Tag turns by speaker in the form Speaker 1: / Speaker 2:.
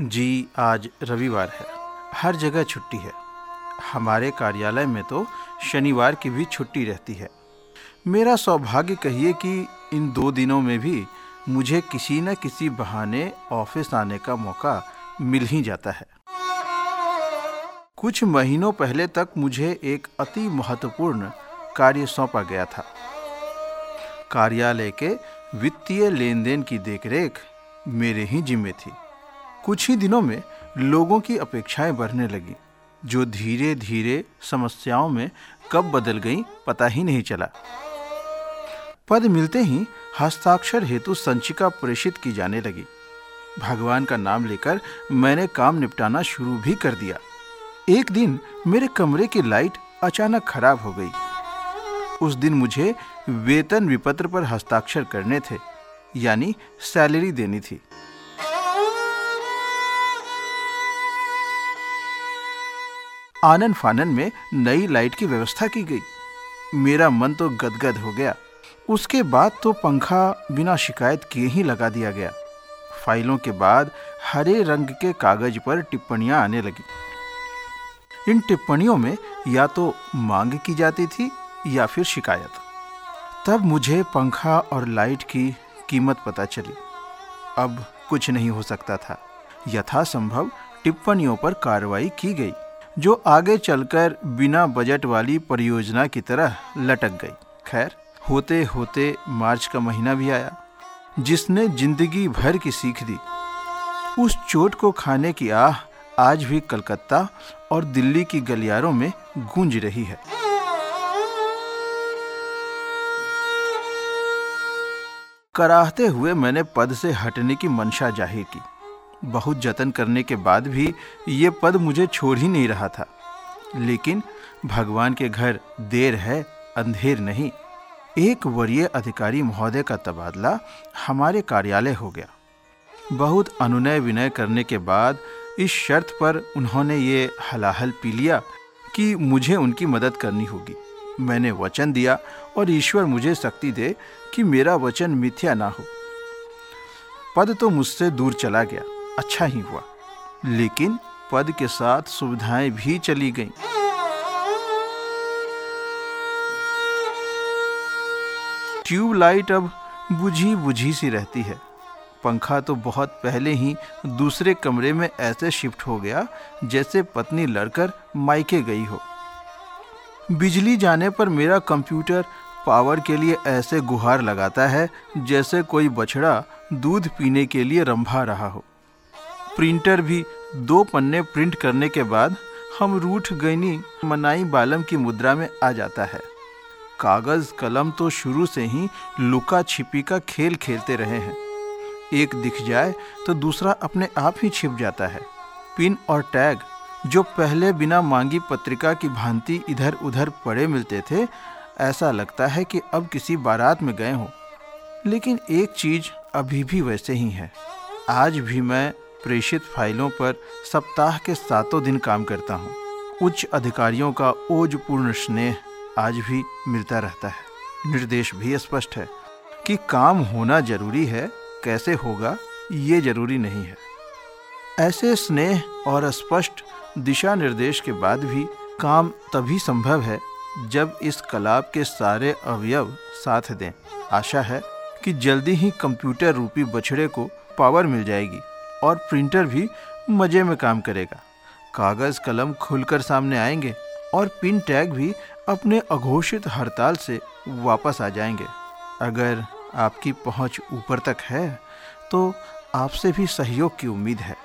Speaker 1: जी, आज रविवार है। हर जगह छुट्टी है। हमारे कार्यालय में तो शनिवार की भी छुट्टी रहती है। मेरा सौभाग्य कहिए कि इन दो दिनों में भी मुझे किसी न किसी बहाने ऑफ़िस आने का मौका मिल ही जाता है। कुछ महीनों पहले तक मुझे एक अति महत्वपूर्ण कार्य सौंपा गया था। कार्यालय के वित्तीय लेन देन की देखरेख मेरे ही जिम्मे थी। कुछ ही दिनों में लोगों की अपेक्षाएँ बढ़ने लगी, जो धीरे धीरे समस्याओं में कब बदल गई पता ही नहीं चला। पद मिलते ही हस्ताक्षर हेतु संचिका प्रेषित की जाने लगी। भगवान का नाम लेकर मैंने काम निपटाना शुरू भी कर दिया। एक दिन मेरे कमरे की लाइट अचानक खराब हो गई। उस दिन मुझे वेतन विपत्र पर हस्ताक्षर करने थे, यानी सैलरी देनी थी। आनन फानन में नई लाइट की व्यवस्था की गई। मेरा मन तो गदगद हो गया। उसके बाद तो पंखा बिना शिकायत किए ही लगा दिया गया। फाइलों के बाद हरे रंग के कागज़ पर टिप्पणियाँ आने लगी। इन टिप्पणियों में या तो मांग की जाती थी या फिर शिकायत। तब मुझे पंखा और लाइट की कीमत पता चली। अब कुछ नहीं हो सकता था। यथासंभव टिप्पणियों पर कार्रवाई की गई। जो आगे चलकर बिना बजट वाली परियोजना की तरह लटक गई। खैर होते होते मार्च का महीना भी आया। जिसने ज़िंदगी भर की सीख दी। उस चोट को खाने की आह आज भी कलकत्ता और दिल्ली की गलियारों में गूंज रही है। कराहते हुए मैंने पद से हटने की मंशा ज़ाहिर की। बहुत जतन करने के बाद भी ये पद मुझे छोड़ ही नहीं रहा था। लेकिन भगवान के घर देर है, अंधेर नहीं। एक वरीय अधिकारी महोदय का तबादला हमारे कार्यालय हो गया। बहुत अनुनय विनय करने के बाद इस शर्त पर उन्होंने ये हलाहल पी लिया कि मुझे उनकी मदद करनी होगी। मैंने वचन दिया और ईश्वर मुझे शक्ति दे कि मेरा वचन मिथ्या ना हो। पद तो मुझसे दूर चला गया। अच्छा ही हुआ। लेकिन पद के साथ सुविधाएँ भी चली गईं। ट्यूबलाइट अब बुझी बुझी सी रहती है। पंखा तो बहुत पहले ही दूसरे कमरे में ऐसे शिफ्ट हो गया, जैसे पत्नी लड़कर मायके गई हो। बिजली जाने पर मेरा कंप्यूटर पावर के लिए ऐसे गुहार लगाता है, जैसे कोई बछड़ा दूध पीने के लिए रंभा रहा हो। प्रिंटर भी दो पन्ने प्रिंट करने के बाद हम रूठ गईनी मनाई बालम की मुद्रा में आ जाता है। कागज़, कलम तो शुरू से ही लुका छिपी का खेल खेलते रहे हैं। एक दिख जाए तो दूसरा अपने आप ही छिप जाता है। पिन और टैग, जो पहले बिना मांगी पत्रिका की भांति इधर उधर पड़े मिलते थे, ऐसा लगता है कि अब किसी बारात में गए हों। लेकिन एक चीज़ अभी भी वैसे ही है। आज भी मैं प्रेषित फाइलों पर सप्ताह के सातों दिन काम करता हूँ। उच्च अधिकारियों का ओजपूर्ण स्नेह आज भी मिलता रहता है। निर्देश भी स्पष्ट है कि काम होना ज़रूरी है। कैसे होगा, ये ज़रूरी नहीं है। ऐसे स्नेह और स्पष्ट दिशा निर्देश के बाद भी काम तभी संभव है जब इस कलाप के सारे अवयव साथ दें। आशा है कि जल्दी ही कंप्यूटर रूपी बछड़े को पावर मिल जाएगी। और प्रिंटर भी मज़े में काम करेगा। कागज़ कलम खुलकर सामने आएँगे और पिन टैग भी अपने अघोषित हड़ताल से वापस आ जाएँगे। अगर आपकी पहुँच ऊपर तक है तो आपसे भी सहयोग की उम्मीद है।